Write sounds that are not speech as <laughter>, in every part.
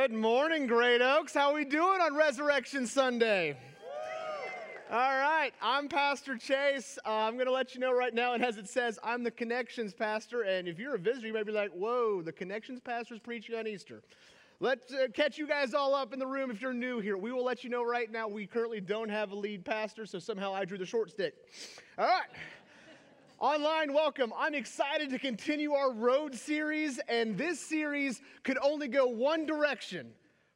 Good morning, Great Oaks. How are we doing on Resurrection Sunday? All right, I'm Pastor Chase. Uh, I'm going to let you know right now, and as it says, I'm the Connections Pastor. And if you're a visitor, you might be like, whoa, the Connections Pastor is preaching on Easter. Let's uh, catch you guys all up in the room if you're new here. We will let you know right now we currently don't have a lead pastor, so somehow I drew the short stick. All right. Online, welcome. I'm excited to continue our road series, and this series could only go one direction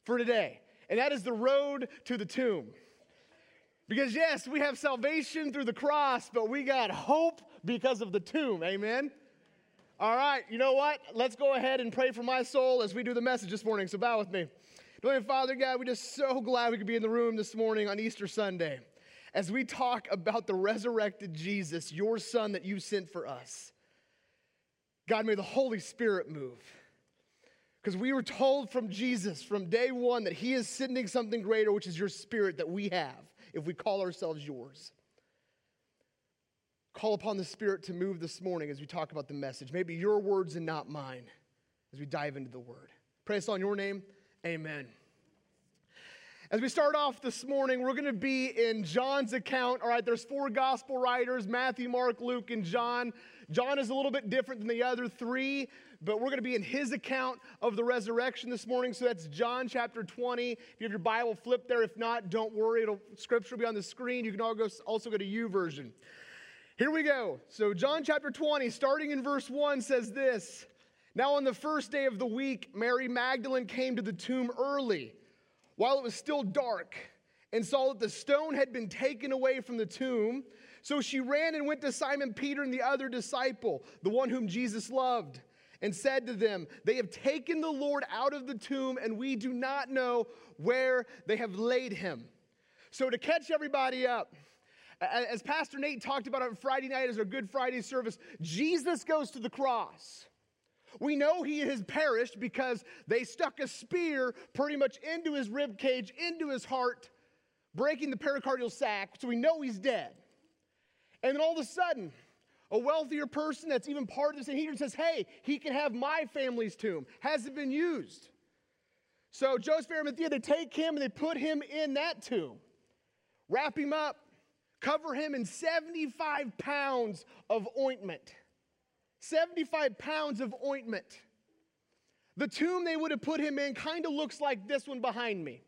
for today, and that is the road to the tomb. Because, yes, we have salvation through the cross, but we got hope because of the tomb. Amen? All right, you know what? Let's go ahead and pray for my soul as we do the message this morning. So, bow with me. Dear Father God, we're just so glad we could be in the room this morning on Easter Sunday as we talk about the resurrected Jesus, your son that you sent for us. God, may the Holy Spirit move. Because we were told from Jesus from day one that he is sending something greater, which is your spirit that we have if we call ourselves yours. Call upon the Spirit to move this morning as we talk about the message. Maybe your words and not mine as we dive into the word. Pray us on your name. Amen. As we start off this morning, we're going to be in John's account. All right, there's four gospel writers Matthew, Mark, Luke, and John. John is a little bit different than the other three, but we're going to be in his account of the resurrection this morning. So that's John chapter 20. If you have your Bible, flip there. If not, don't worry. It'll, scripture will be on the screen. You can also go to YouVersion. Here we go. So, John chapter 20, starting in verse 1, says this Now, on the first day of the week, Mary Magdalene came to the tomb early while it was still dark and saw that the stone had been taken away from the tomb. So she ran and went to Simon Peter and the other disciple, the one whom Jesus loved, and said to them, They have taken the Lord out of the tomb, and we do not know where they have laid him. So, to catch everybody up, as Pastor Nate talked about on Friday night as our Good Friday service, Jesus goes to the cross. We know he has perished because they stuck a spear pretty much into his rib cage, into his heart, breaking the pericardial sac. So we know he's dead. And then all of a sudden, a wealthier person that's even part of the Sanhedrin says, Hey, he can have my family's tomb. Hasn't been used. So Joseph Arimathea, they take him and they put him in that tomb, wrap him up, cover him in 75 pounds of ointment. 75 pounds of ointment. The tomb they would have put him in kind of looks like this one behind me.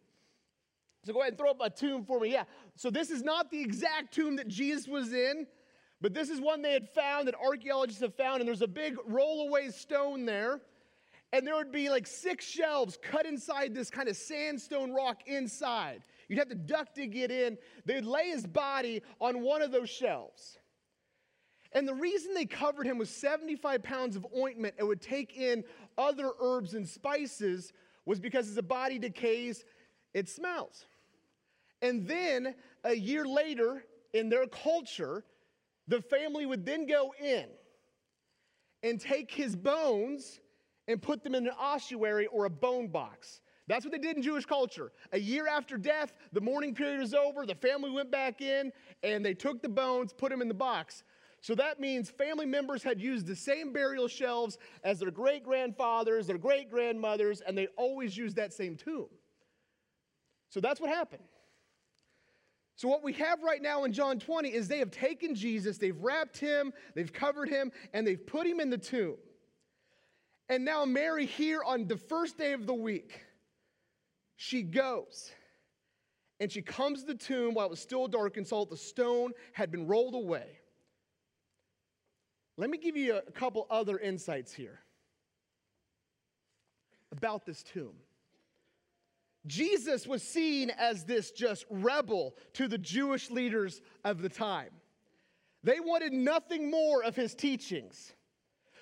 So go ahead and throw up a tomb for me. Yeah. So this is not the exact tomb that Jesus was in, but this is one they had found that archaeologists have found, and there's a big rollaway stone there. And there would be like six shelves cut inside this kind of sandstone rock inside. You'd have to duck to get in. They'd lay his body on one of those shelves. And the reason they covered him with 75 pounds of ointment and would take in other herbs and spices was because as the body decays, it smells. And then a year later, in their culture, the family would then go in and take his bones and put them in an ossuary or a bone box. That's what they did in Jewish culture. A year after death, the mourning period was over, the family went back in and they took the bones, put them in the box. So that means family members had used the same burial shelves as their great grandfathers, their great grandmothers, and they always used that same tomb. So that's what happened. So, what we have right now in John 20 is they have taken Jesus, they've wrapped him, they've covered him, and they've put him in the tomb. And now, Mary, here on the first day of the week, she goes and she comes to the tomb while it was still dark and saw that the stone had been rolled away. Let me give you a couple other insights here about this tomb. Jesus was seen as this just rebel to the Jewish leaders of the time. They wanted nothing more of his teachings.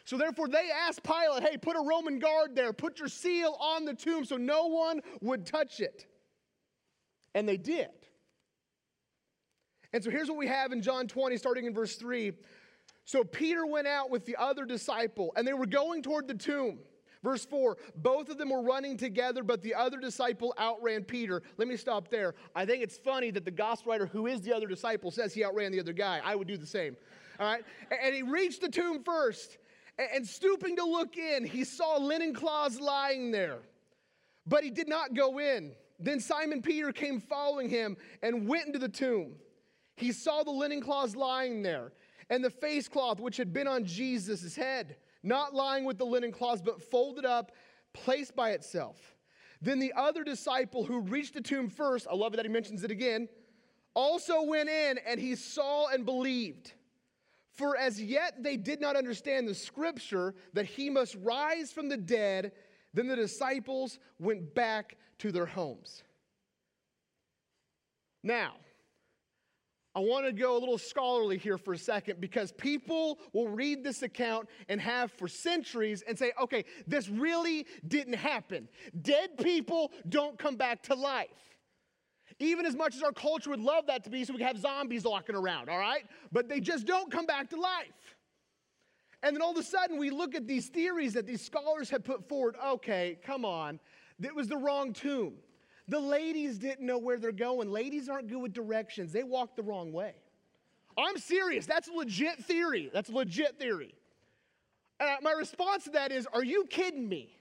So therefore, they asked Pilate, hey, put a Roman guard there, put your seal on the tomb so no one would touch it. And they did. And so here's what we have in John 20, starting in verse 3. So Peter went out with the other disciple, and they were going toward the tomb. Verse 4 both of them were running together, but the other disciple outran Peter. Let me stop there. I think it's funny that the gospel writer, who is the other disciple, says he outran the other guy. I would do the same. All right? And he reached the tomb first, and stooping to look in, he saw linen cloths lying there, But he did not go in. Then Simon Peter came following him and went into the tomb. He saw the linen cloths lying there, and the face cloth which had been on Jesus' head, not lying with the linen cloths, but folded up, placed by itself. Then the other disciple who reached the tomb first, I love it that he mentions it again, also went in and he saw and believed. For as yet they did not understand the scripture that he must rise from the dead. Then the disciples went back to their homes. Now, I want to go a little scholarly here for a second because people will read this account and have for centuries and say, okay, this really didn't happen. Dead people don't come back to life. Even as much as our culture would love that to be, so we have zombies walking around, all right? But they just don't come back to life. And then all of a sudden, we look at these theories that these scholars have put forward. Okay, come on. It was the wrong tomb. The ladies didn't know where they're going. Ladies aren't good with directions, they walked the wrong way. I'm serious. That's a legit theory. That's a legit theory. And my response to that is Are you kidding me?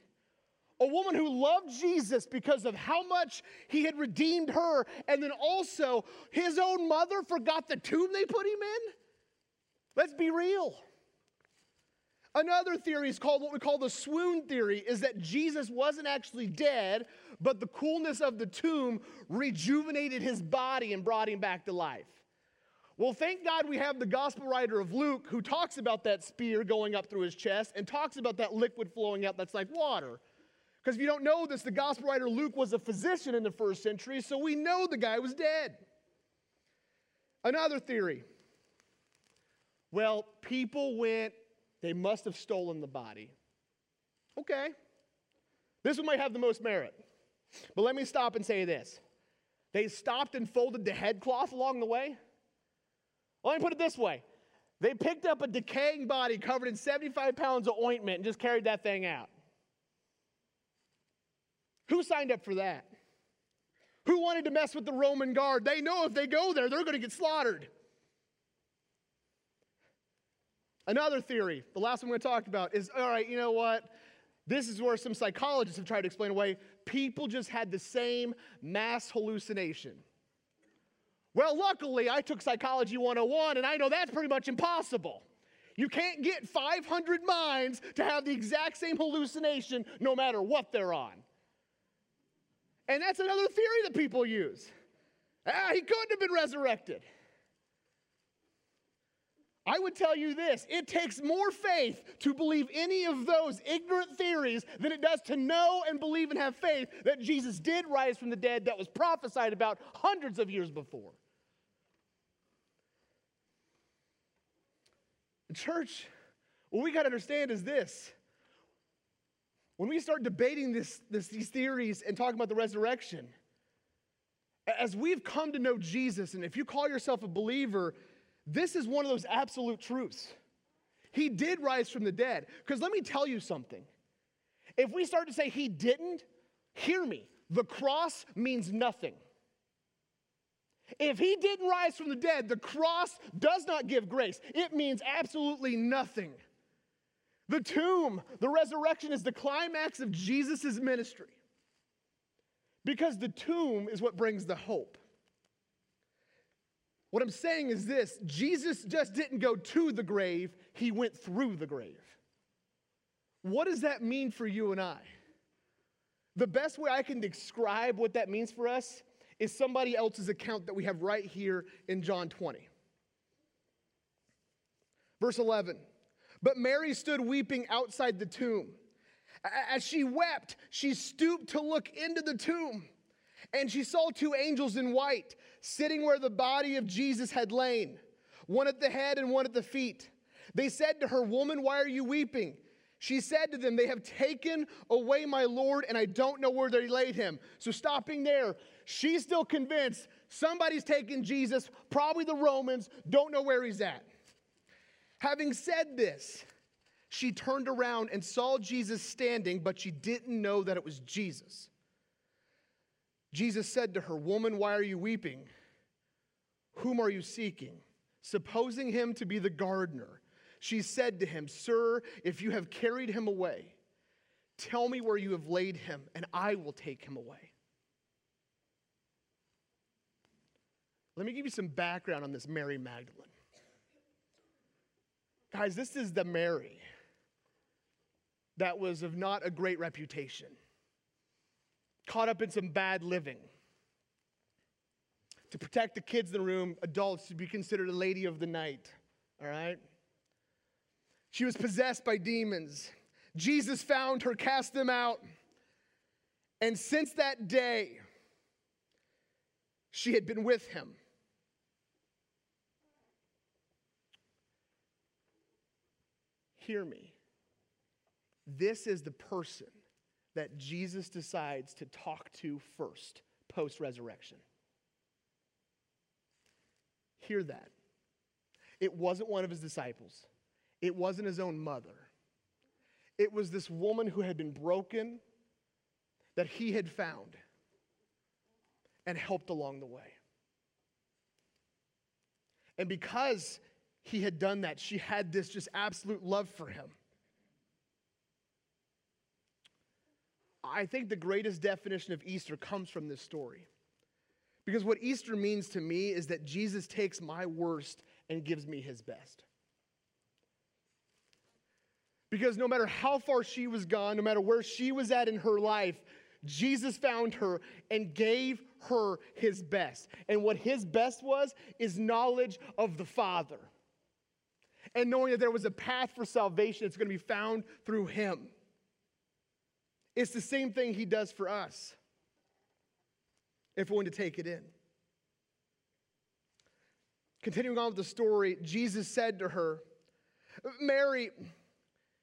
A woman who loved Jesus because of how much he had redeemed her, and then also his own mother forgot the tomb they put him in? Let's be real. Another theory is called what we call the swoon theory is that Jesus wasn't actually dead, but the coolness of the tomb rejuvenated his body and brought him back to life. Well, thank God we have the gospel writer of Luke who talks about that spear going up through his chest and talks about that liquid flowing out that's like water. Because if you don't know this, the gospel writer Luke was a physician in the first century, so we know the guy was dead. Another theory. Well, people went they must have stolen the body. Okay. This one might have the most merit. But let me stop and say this. They stopped and folded the headcloth along the way. Let me put it this way. They picked up a decaying body covered in 75 pounds of ointment and just carried that thing out. Who signed up for that? Who wanted to mess with the Roman guard? They know if they go there, they're going to get slaughtered. Another theory, the last one we're going to talk about, is all right, you know what? This is where some psychologists have tried to explain away. People just had the same mass hallucination. Well, luckily, I took Psychology 101, and I know that's pretty much impossible. You can't get 500 minds to have the exact same hallucination no matter what they're on. And that's another theory that people use. Ah, he couldn't have been resurrected. I would tell you this it takes more faith to believe any of those ignorant theories than it does to know and believe and have faith that Jesus did rise from the dead that was prophesied about hundreds of years before. Church, what we got to understand is this. When we start debating this, this, these theories and talking about the resurrection, as we've come to know Jesus, and if you call yourself a believer, this is one of those absolute truths. He did rise from the dead. Because let me tell you something. If we start to say he didn't, hear me. The cross means nothing. If he didn't rise from the dead, the cross does not give grace. It means absolutely nothing. The tomb, the resurrection is the climax of Jesus' ministry. Because the tomb is what brings the hope. What I'm saying is this Jesus just didn't go to the grave, he went through the grave. What does that mean for you and I? The best way I can describe what that means for us is somebody else's account that we have right here in John 20. Verse 11. But Mary stood weeping outside the tomb. As she wept, she stooped to look into the tomb, and she saw two angels in white sitting where the body of Jesus had lain, one at the head and one at the feet. They said to her, Woman, why are you weeping? She said to them, They have taken away my Lord, and I don't know where they laid him. So, stopping there, she's still convinced somebody's taken Jesus, probably the Romans, don't know where he's at. Having said this, she turned around and saw Jesus standing, but she didn't know that it was Jesus. Jesus said to her, Woman, why are you weeping? Whom are you seeking? Supposing him to be the gardener, she said to him, Sir, if you have carried him away, Tell me where you have laid him, and I will take him away. Let me give you some background on this Mary Magdalene. Guys, this is the Mary that was of not a great reputation, caught up in some bad living. To protect the kids in the room, adults to be considered a lady of the night, all right? She was possessed by demons. Jesus found her, cast them out. And since that day, she had been with him. Hear me. This is the person that Jesus decides to talk to first post resurrection. Hear that. It wasn't one of his disciples, it wasn't his own mother. It was this woman who had been broken that he had found and helped along the way. And because he had done that, she had this just absolute love for him. I think the greatest definition of Easter comes from this story. Because what Easter means to me is that Jesus takes my worst and gives me his best. Because no matter how far she was gone, no matter where she was at in her life, Jesus found her and gave her his best. And what his best was is knowledge of the Father. And knowing that there was a path for salvation that's going to be found through him. It's the same thing he does for us if we're going to take it in. Continuing on with the story, Jesus said to her, Mary,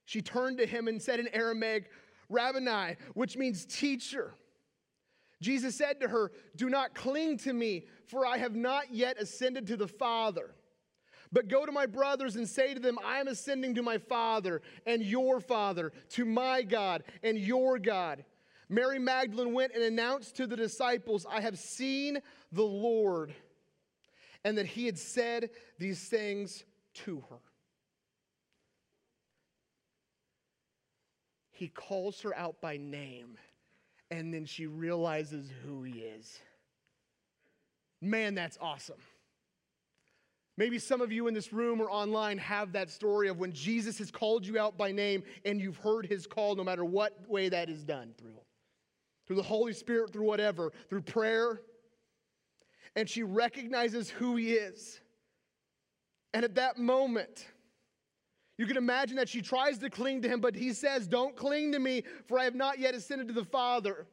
she turned to him and said in Aramaic, Rabboni, which means teacher. Jesus said to her, Do not cling to me, for I have not yet ascended to the Father. But go to my brothers and say to them, I am ascending to my Father and your Father, to my God and your God. Mary Magdalene went and announced to the disciples, I have seen the Lord, and that he had said these things to her. he calls her out by name, and then she realizes who he is. Man, that's awesome. Maybe some of you in this room or online have that story of when Jesus has called you out by name and you've heard his call no matter what way that is done through. Through the Holy Spirit, through whatever, through prayer. And she recognizes who he is. And at that moment, you can imagine that she tries to cling to him, but he says, Don't cling to me, for I have not yet ascended to the Father.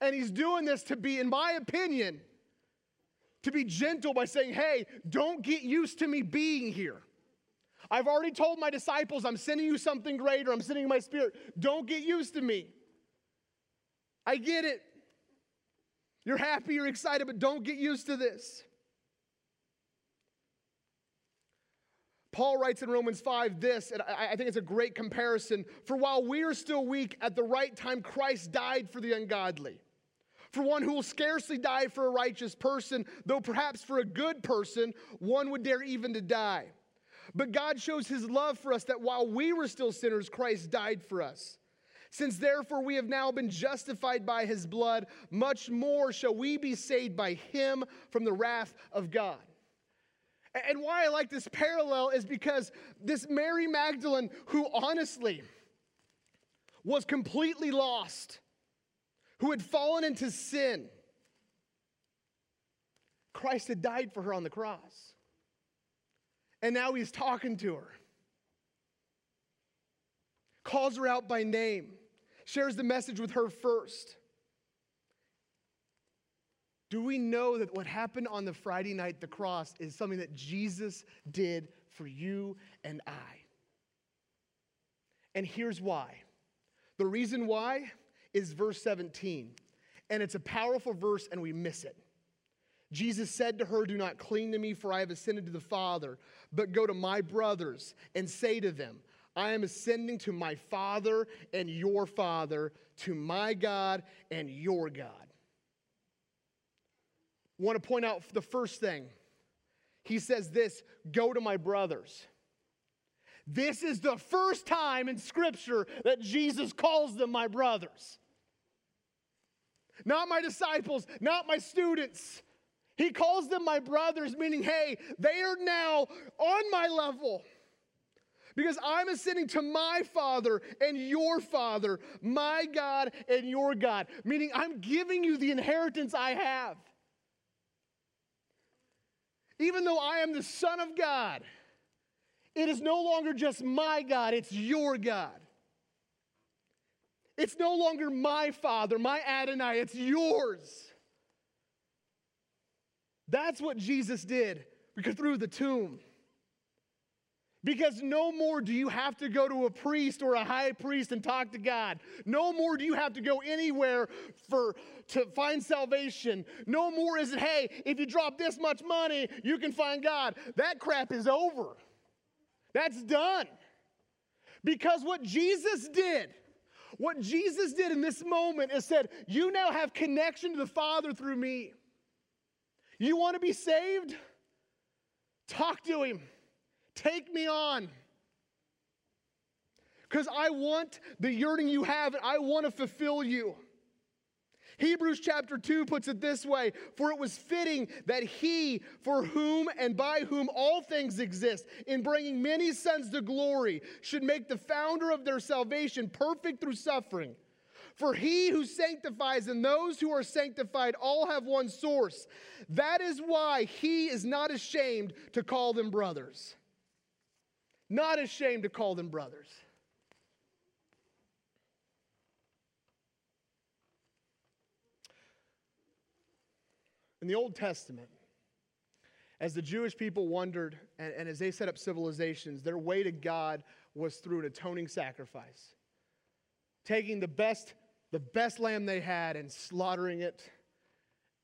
And he's doing this to be, in my opinion, to be gentle by saying, Hey, don't get used to me being here. I've already told my disciples, I'm sending you something greater. I'm sending my spirit. Don't get used to me. I get it. You're happy, you're excited, but don't get used to this. Paul writes in Romans 5 this, and I think it's a great comparison. For while we are still weak, at the right time Christ died for the ungodly. For one who will scarcely die for a righteous person, though perhaps for a good person, one would dare even to die. But God shows his love for us that while we were still sinners, Christ died for us. Since therefore we have now been justified by his blood, much more shall we be saved by him from the wrath of God. And why I like this parallel is because this Mary Magdalene, who honestly was completely lost, who had fallen into sin, Christ had died for her on the cross. And now he's talking to her, calls her out by name, shares the message with her first. Do we know that what happened on the Friday night, the cross, is something that Jesus did for you and I? And here's why. The reason why is verse 17. And it's a powerful verse, and we miss it. Jesus said to her, Do not cling to me, for I have ascended to the Father, but go to my brothers and say to them, I am ascending to my Father and your Father, to my God and your God want to point out the first thing. He says this go to my brothers. This is the first time in Scripture that Jesus calls them my brothers. Not my disciples, not my students. He calls them my brothers, meaning, hey, they are now on my level. Because I'm ascending to my Father and your Father, my God and your God, meaning I'm giving you the inheritance I have. Even though I am the Son of God, it is no longer just my God, it's your God. It's no longer my Father, my Adonai, it's yours. That's what Jesus did because through the tomb. Because no more do you have to go to a priest or a high priest and talk to God. No more do you have to go anywhere for to find salvation. No more is it, hey, if you drop this much money, you can find God. That crap is over. That's done. Because what Jesus did, what Jesus did in this moment is said, you now have connection to the Father through me. You want to be saved? Talk to him. Take me on. Because I want the yearning you have, and I want to fulfill you. Hebrews chapter 2 puts it this way For it was fitting that he, for whom and by whom all things exist, in bringing many sons to glory, should make the founder of their salvation perfect through suffering. For he who sanctifies and those who are sanctified all have one source. That is why he is not ashamed to call them brothers. Not ashamed to call them brothers. In the Old Testament, as the Jewish people wondered and, and, as they set up civilizations, their way to God was through an atoning sacrifice. Taking the best, the best lamb they had and slaughtering it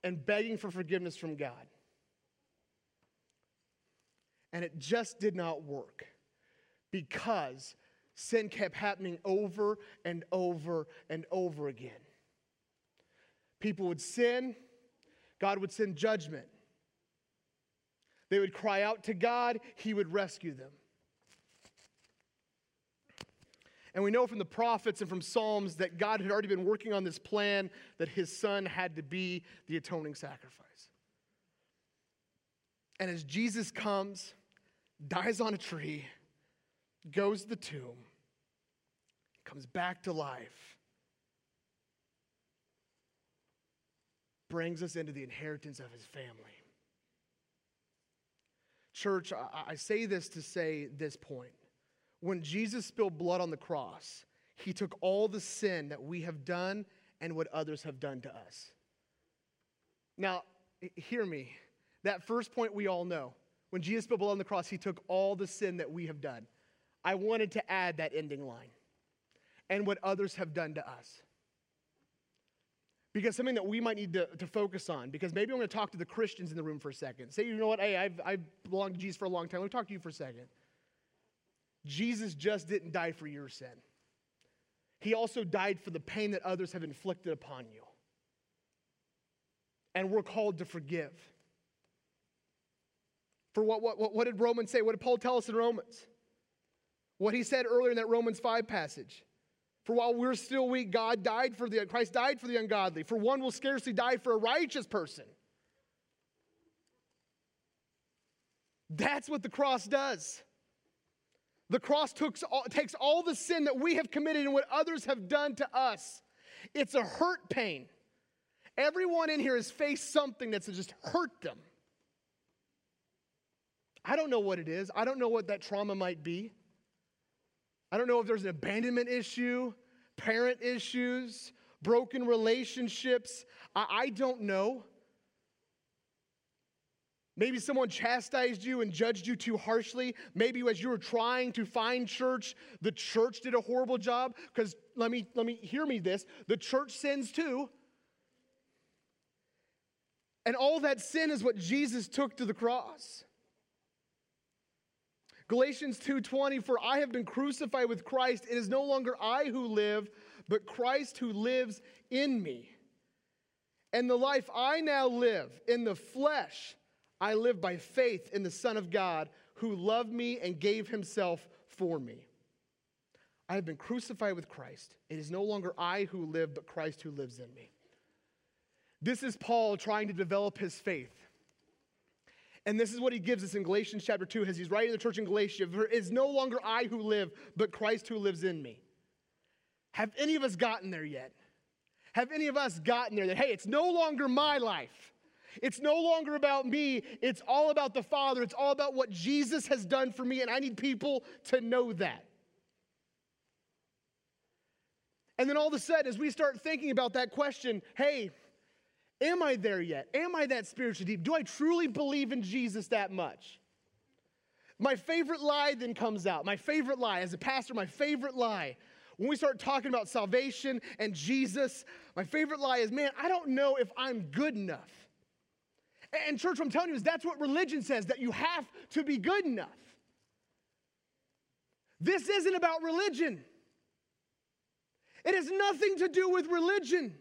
and begging for forgiveness from God. And it just did not work because sin kept happening over and over and over again. People would sin God would send judgment. They would cry out to God, He would rescue them. And we know from the prophets and from Psalms that God had already been working on this plan that His Son had to be the atoning sacrifice. And as Jesus comes, dies on a tree, goes to the tomb, comes back to life, brings us into the inheritance of his family. Church, I, I say this to say this point. When Jesus spilled blood on the cross, he took all the sin that we have done and what others have done to us. Now, hear me. That first point we all know. When Jesus spilled blood on the cross, he took all the sin that we have done. I wanted to add that ending line and what others have done to us because something that we might need to, to focus on, because maybe I'm going to talk to the Christians in the room for a second. Say, you know what, hey, I've, I've belonged to Jesus for a long time. Let me talk to you for a second. Jesus just didn't die for your sin, He also died for the pain that others have inflicted upon you. And we're called to forgive. For what, what, what did Romans say? What did Paul tell us in Romans? What he said earlier in that Romans 5 passage. For while we're still weak, God died for the Christ died for the ungodly. For one will scarcely die for a righteous person. That's what the cross does. The cross all, takes all the sin that we have committed and what others have done to us. It's a hurt pain. Everyone in here has faced something that's just hurt them. I don't know what it is. I don't know what that trauma might be. I don't know if there's an abandonment issue, parent issues, broken relationships. I, I don't know. Maybe someone chastised you and judged you too harshly. Maybe as you were trying to find church, the church did a horrible job. Because let me let me hear me this: the church sins too. And all that sin is what Jesus took to the cross. Galatians 2:20 for I have been crucified with Christ it is no longer I who live but Christ who lives in me. And the life I now live in the flesh I live by faith in the Son of God who loved me and gave himself for me. I have been crucified with Christ. It is no longer I who live, but Christ who lives in me. This is Paul trying to develop his faith. And this is what he gives us in Galatians chapter 2 as he's writing the church in Galatia. It is no longer I who live, but Christ who lives in me. Have any of us gotten there yet? Have any of us gotten there that, hey, it's no longer my life? It's no longer about me. It's all about the Father. It's all about what Jesus has done for me, and I need people to know that. And then all of a sudden, as we start thinking about that question, hey, am I there yet? Am I that spiritually deep? Do I truly believe in Jesus that much? My favorite lie then comes out. My favorite lie, as a pastor, my favorite lie. When we start talking about salvation and Jesus, my favorite lie is, man, I don't know if I'm good enough. And, church, what I'm telling you is that's what religion says, that you have to be good enough. This isn't about religion. It has nothing to do with religion.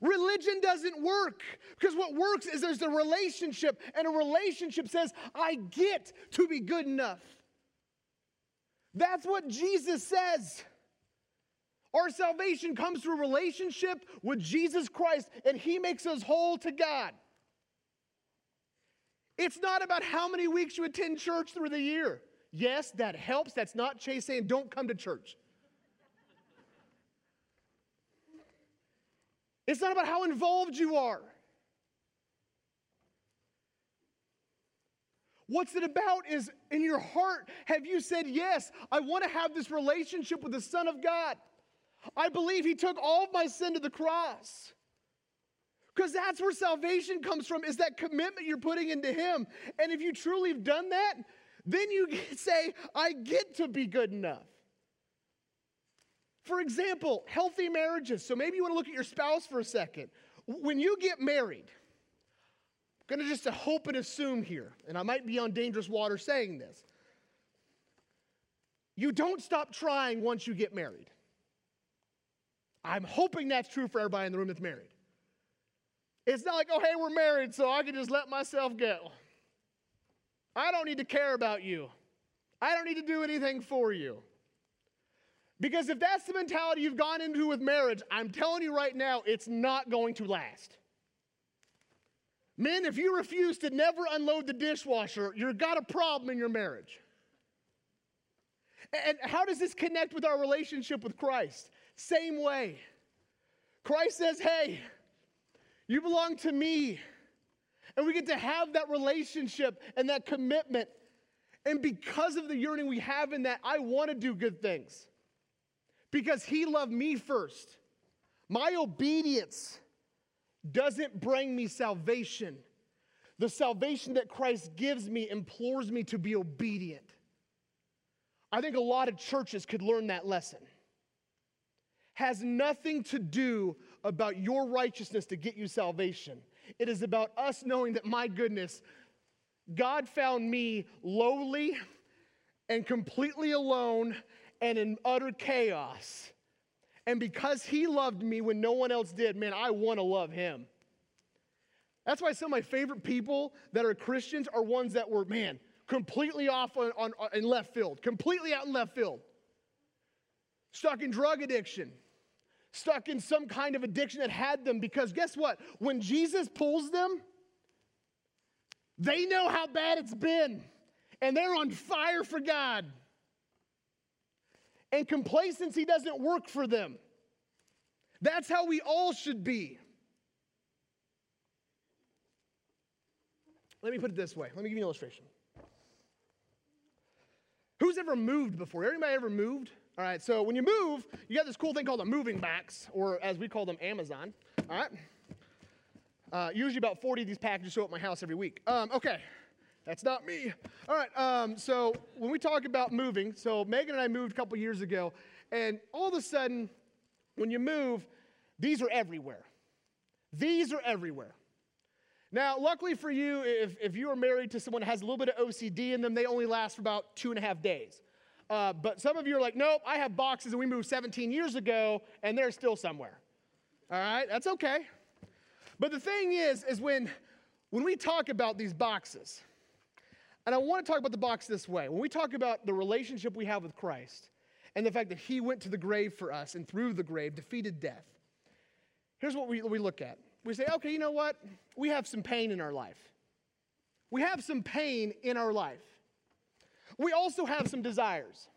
Religion doesn't work because what works is there's a relationship, and a relationship says, I get to be good enough. That's what Jesus says. Our salvation comes through relationship with Jesus Christ, and He makes us whole to God. It's not about how many weeks you attend church through the year. Yes, that helps. That's not Chase saying, don't come to church. It's not about how involved you are. What's it about is in your heart, have you said, Yes, I want to have this relationship with the Son of God? I believe He took all of my sin to the cross. Because that's where salvation comes from, is that commitment you're putting into Him. And if you truly have done that, then you <laughs> say, I get to be good enough. For example, healthy marriages. So maybe you want to look at your spouse for a second. When you get married, I'm going to just uh, hope and assume here, and I might be on dangerous water saying this. You don't stop trying once you get married. I'm hoping that's true for everybody in the room that's married. It's not like, oh, hey, we're married, so I can just let myself go. I don't need to care about you. I don't need to do anything for you. Because if that's the mentality you've gone into with marriage, I'm telling you right now, it's not going to last. Men, if you refuse to never unload the dishwasher, you've got a problem in your marriage. And how does this connect with our relationship with Christ? Same way. Christ says, hey, you belong to me. And we get to have that relationship and that commitment. And because of the yearning we have in that, I want to do good things because he loved me first. My obedience doesn't bring me salvation. The salvation that Christ gives me implores me to be obedient. I think a lot of churches could learn that lesson. Has nothing to do about your righteousness to get you salvation. It is about us knowing that, my goodness, God found me lowly and completely alone and in utter chaos. And because he loved me when no one else did, man, I want to love him. That's why some of my favorite people that are Christians are ones that were, man, completely off on, on, on, in left field, completely out in left field. Stuck in drug addiction, stuck in some kind of addiction that had them because guess what? When Jesus pulls them, they know how bad it's been and they're on fire for God and complacency doesn't work for them. That's how we all should be. Let me put it this way. Let me give you an illustration. Who's ever moved before? Anybody ever moved? All right, so when you move, you got this cool thing called a moving box, or as we call them, Amazon. All right? Uh, usually about 40 of these packages show up at my house every week. Um, okay, that's not me. All right, um, so when we talk about moving, so Megan and I moved a couple years ago, and all of a sudden, when you move, these are everywhere. These are everywhere. Now, luckily for you, if, if you are married to someone that has a little bit of OCD in them, they only last for about two and a half days. Uh, but some of you are like, nope, I have boxes and we moved 17 years ago and they're still somewhere. All right, that's okay. But the thing is, is when, when we talk about these boxes, And I want to talk about the box this way. When we talk about the relationship we have with Christ and the fact that he went to the grave for us and through the grave defeated death, here's what we, we look at. We say, okay, you know what? We have some pain in our life. We have some pain in our life. We also have some desires.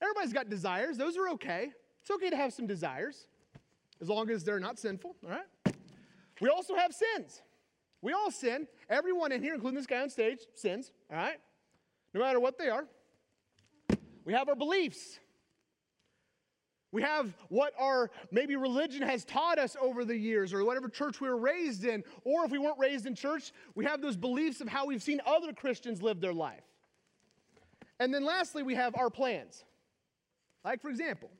Everybody's got desires, those are okay. It's okay to have some desires as long as they're not sinful, all right? We also have sins. We all sin. Everyone in here, including this guy on stage, sins, all right? No matter what they are. We have our beliefs. We have what our maybe religion has taught us over the years, or whatever church we were raised in, or if we weren't raised in church, we have those beliefs of how we've seen other Christians live their life. And then lastly, we have our plans. Like, for example,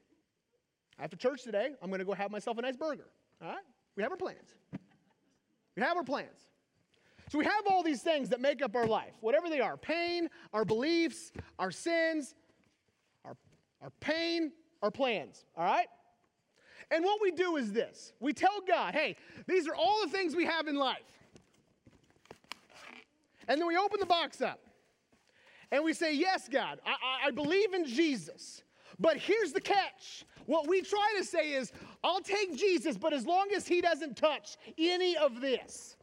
after church today, I'm going to go have myself a nice burger. All right? We have our plans. We have our plans. So we have all these things that make up our life, whatever they are pain, our beliefs, our sins, our, our pain, our plans. All right? And what we do is this we tell God, hey, these are all the things we have in life. And then we open the box up and we say, yes, God, I, I believe in Jesus. But here's the catch what we try to say is, I'll take Jesus, but as long as he doesn't touch any of this.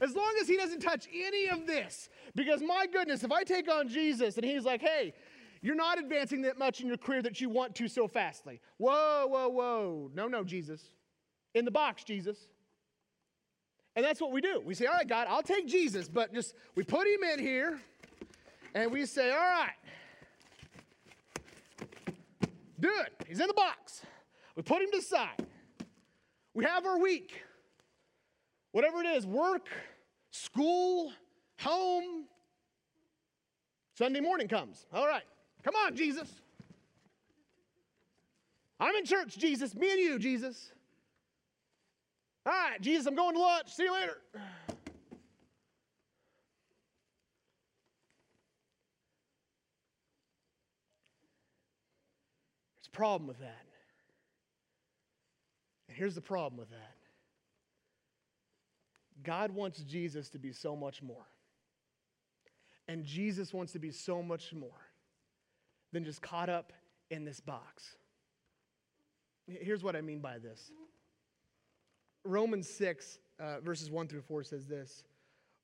As long as he doesn't touch any of this. Because my goodness, if I take on Jesus and he's like, hey, you're not advancing that much in your career that you want to so fastly. Whoa, whoa, whoa. No, no, Jesus. In the box, Jesus. And that's what we do. We say, all right, God, I'll take Jesus, but just we put him in here and we say, all right, do it. He's in the box. We put him to the side. We have our week. Whatever it is work, school, home. Sunday morning comes. All right. Come on, Jesus. I'm in church, Jesus. Me and you, Jesus. All right, Jesus, I'm going to lunch. See you later. There's a problem with that. And here's the problem with that God wants Jesus to be so much more. And Jesus wants to be so much more than just caught up in this box. Here's what I mean by this Romans 6, uh, verses 1 through 4 says this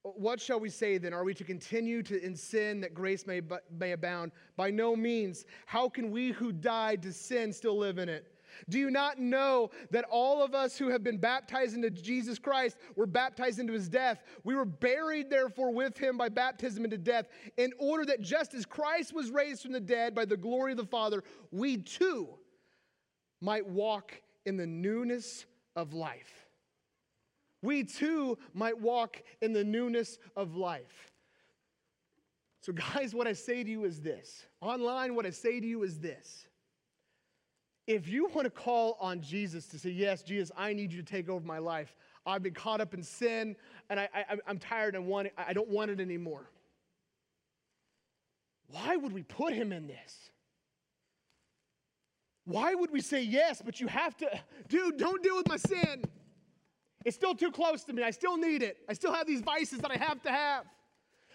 what shall we say then? Are we to continue to in sin that grace may, may abound? By no means. How can we who died to sin still live in it? Do you not know that all of us who have been baptized into Jesus Christ were baptized into his death? We were buried, therefore, with him by baptism into death, in order that just as Christ was raised from the dead by the glory of the Father, we too might walk in the newness of life we too might walk in the newness of life. So, guys, what I say to you is this online, what I say to you is this. If you want to call on Jesus to say, Yes, Jesus, I need you to take over my life. I've been caught up in sin and I, am tired and want it, I don't want it anymore. Why would we put him in this? Why would we say yes, but you have to, dude, don't deal with my sin. It's still too close to me. I still need it. I still have these vices that I have to have.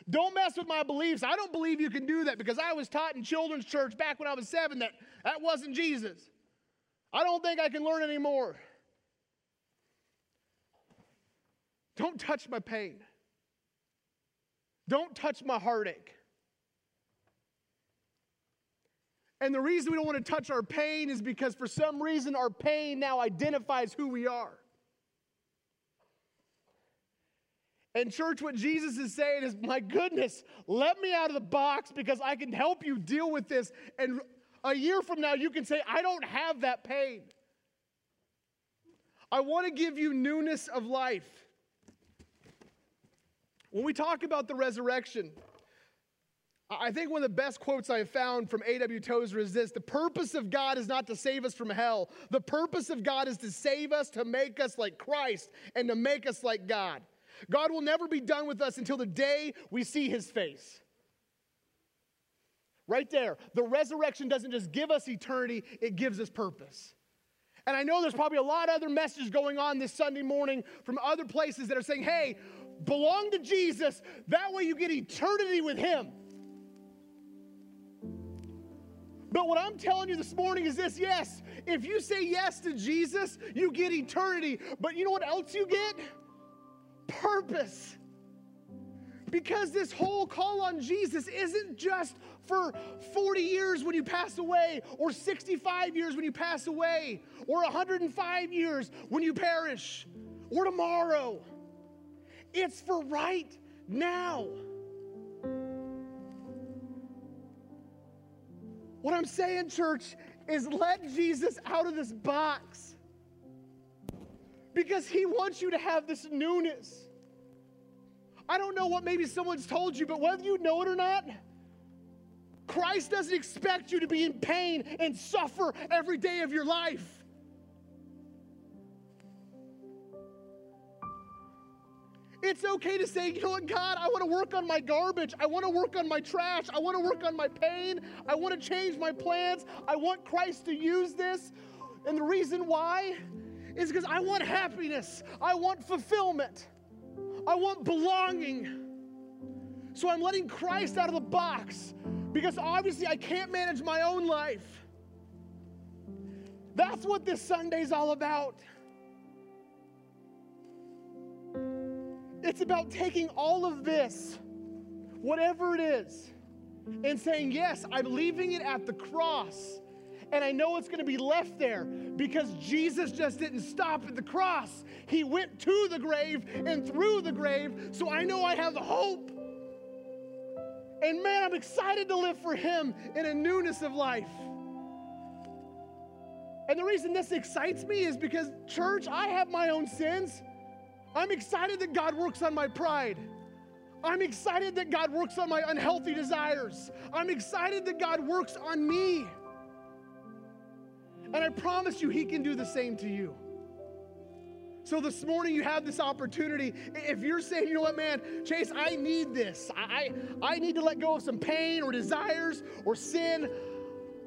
Don't mess with my beliefs. I don't believe you can do that because I was taught in children's church back when I was seven that that wasn't Jesus. I don't think I can learn anymore. Don't touch my pain. Don't touch my heartache. And the reason we don't want to touch our pain is because for some reason our pain now identifies who we are. And, church, what Jesus is saying is, my goodness, let me out of the box because I can help you deal with this. And a year from now, you can say, I don't have that pain. I want to give you newness of life. When we talk about the resurrection, I think one of the best quotes I have found from A.W. Tozer is this The purpose of God is not to save us from hell. The purpose of God is to save us, to make us like Christ, and to make us like God. God will never be done with us until the day we see his face. Right there. The resurrection doesn't just give us eternity, it gives us purpose. And I know there's probably a lot of other messages going on this Sunday morning from other places that are saying, hey, belong to Jesus. That way you get eternity with Him. But what I'm telling you this morning is this yes, if you say yes to Jesus, you get eternity. But you know what else you get? Purpose. Because this whole call on Jesus isn't just for 40 years when you pass away, or 65 years when you pass away, or 105 years when you perish, or tomorrow. It's for right now. What I'm saying, church, is let Jesus out of this box because he wants you to have this newness. I don't know what maybe someone's told you, but whether you know it or not, Christ doesn't expect you to be in pain and suffer every day of your life. It's okay to say, you know what, God, I want to work on my garbage. I want to work on my trash. I want to work on my pain. I want to change my plans. I want Christ to use this. And the reason why is because I want happiness. I want fulfillment. I want belonging. So I'm letting Christ out of the box because obviously I can't manage my own life. That's what this Sunday's all about. It's about taking all of this, whatever it is, and saying, Yes, I'm leaving it at the cross. And I know it's going to be left there because Jesus just didn't stop at the cross. He went to the grave and through the grave. So I know I have hope. And man, I'm excited to live for Him in a newness of life. And the reason this excites me is because, church, I have my own sins. I'm excited that God works on my pride. I'm excited that God works on my unhealthy desires. I'm excited that God works on me. And I promise you, He can do the same to you. So this morning, you have this opportunity. If you're saying, you know what, man, Chase, I need this, I, I need to let go of some pain or desires or sin.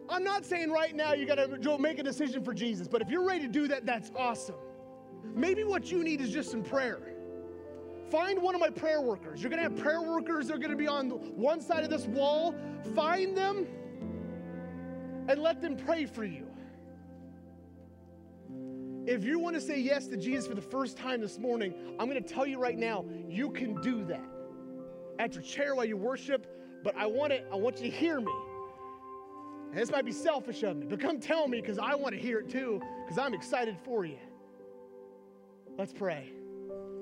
I'm not saying right now you got to make a decision for Jesus, but if you're ready to do that, that's awesome. Maybe what you need is just some prayer. Find one of my prayer workers. You're to have prayer workers that are going to be on one side of this wall. Find them and let them pray for you. If you want to say yes to Jesus for the first time this morning, I'm going to tell you right now, you can do that at your chair while you worship, but I want it, I want you to hear me. And this might be selfish of me, but come tell me because I want to hear it too, because I'm excited for you. Let's pray.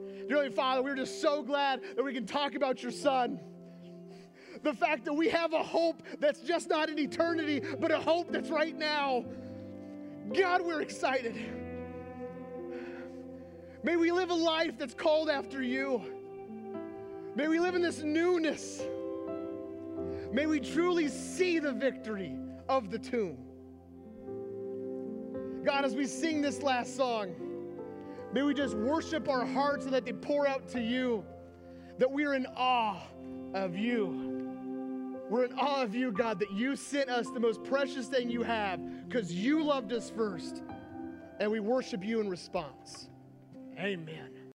Dear Dearly Father, we're just so glad that we can talk about your son. The fact that we have a hope that's just not in eternity, but a hope that's right now. God, we're excited. May we live a life that's called after you. May we live in this newness. May we truly see the victory of the tomb. God, as we sing this last song, May we just worship our hearts so that they pour out to you, that we're in awe of you. We're in awe of you, God, that you sent us the most precious thing you have because you loved us first. And we worship you in response. Amen.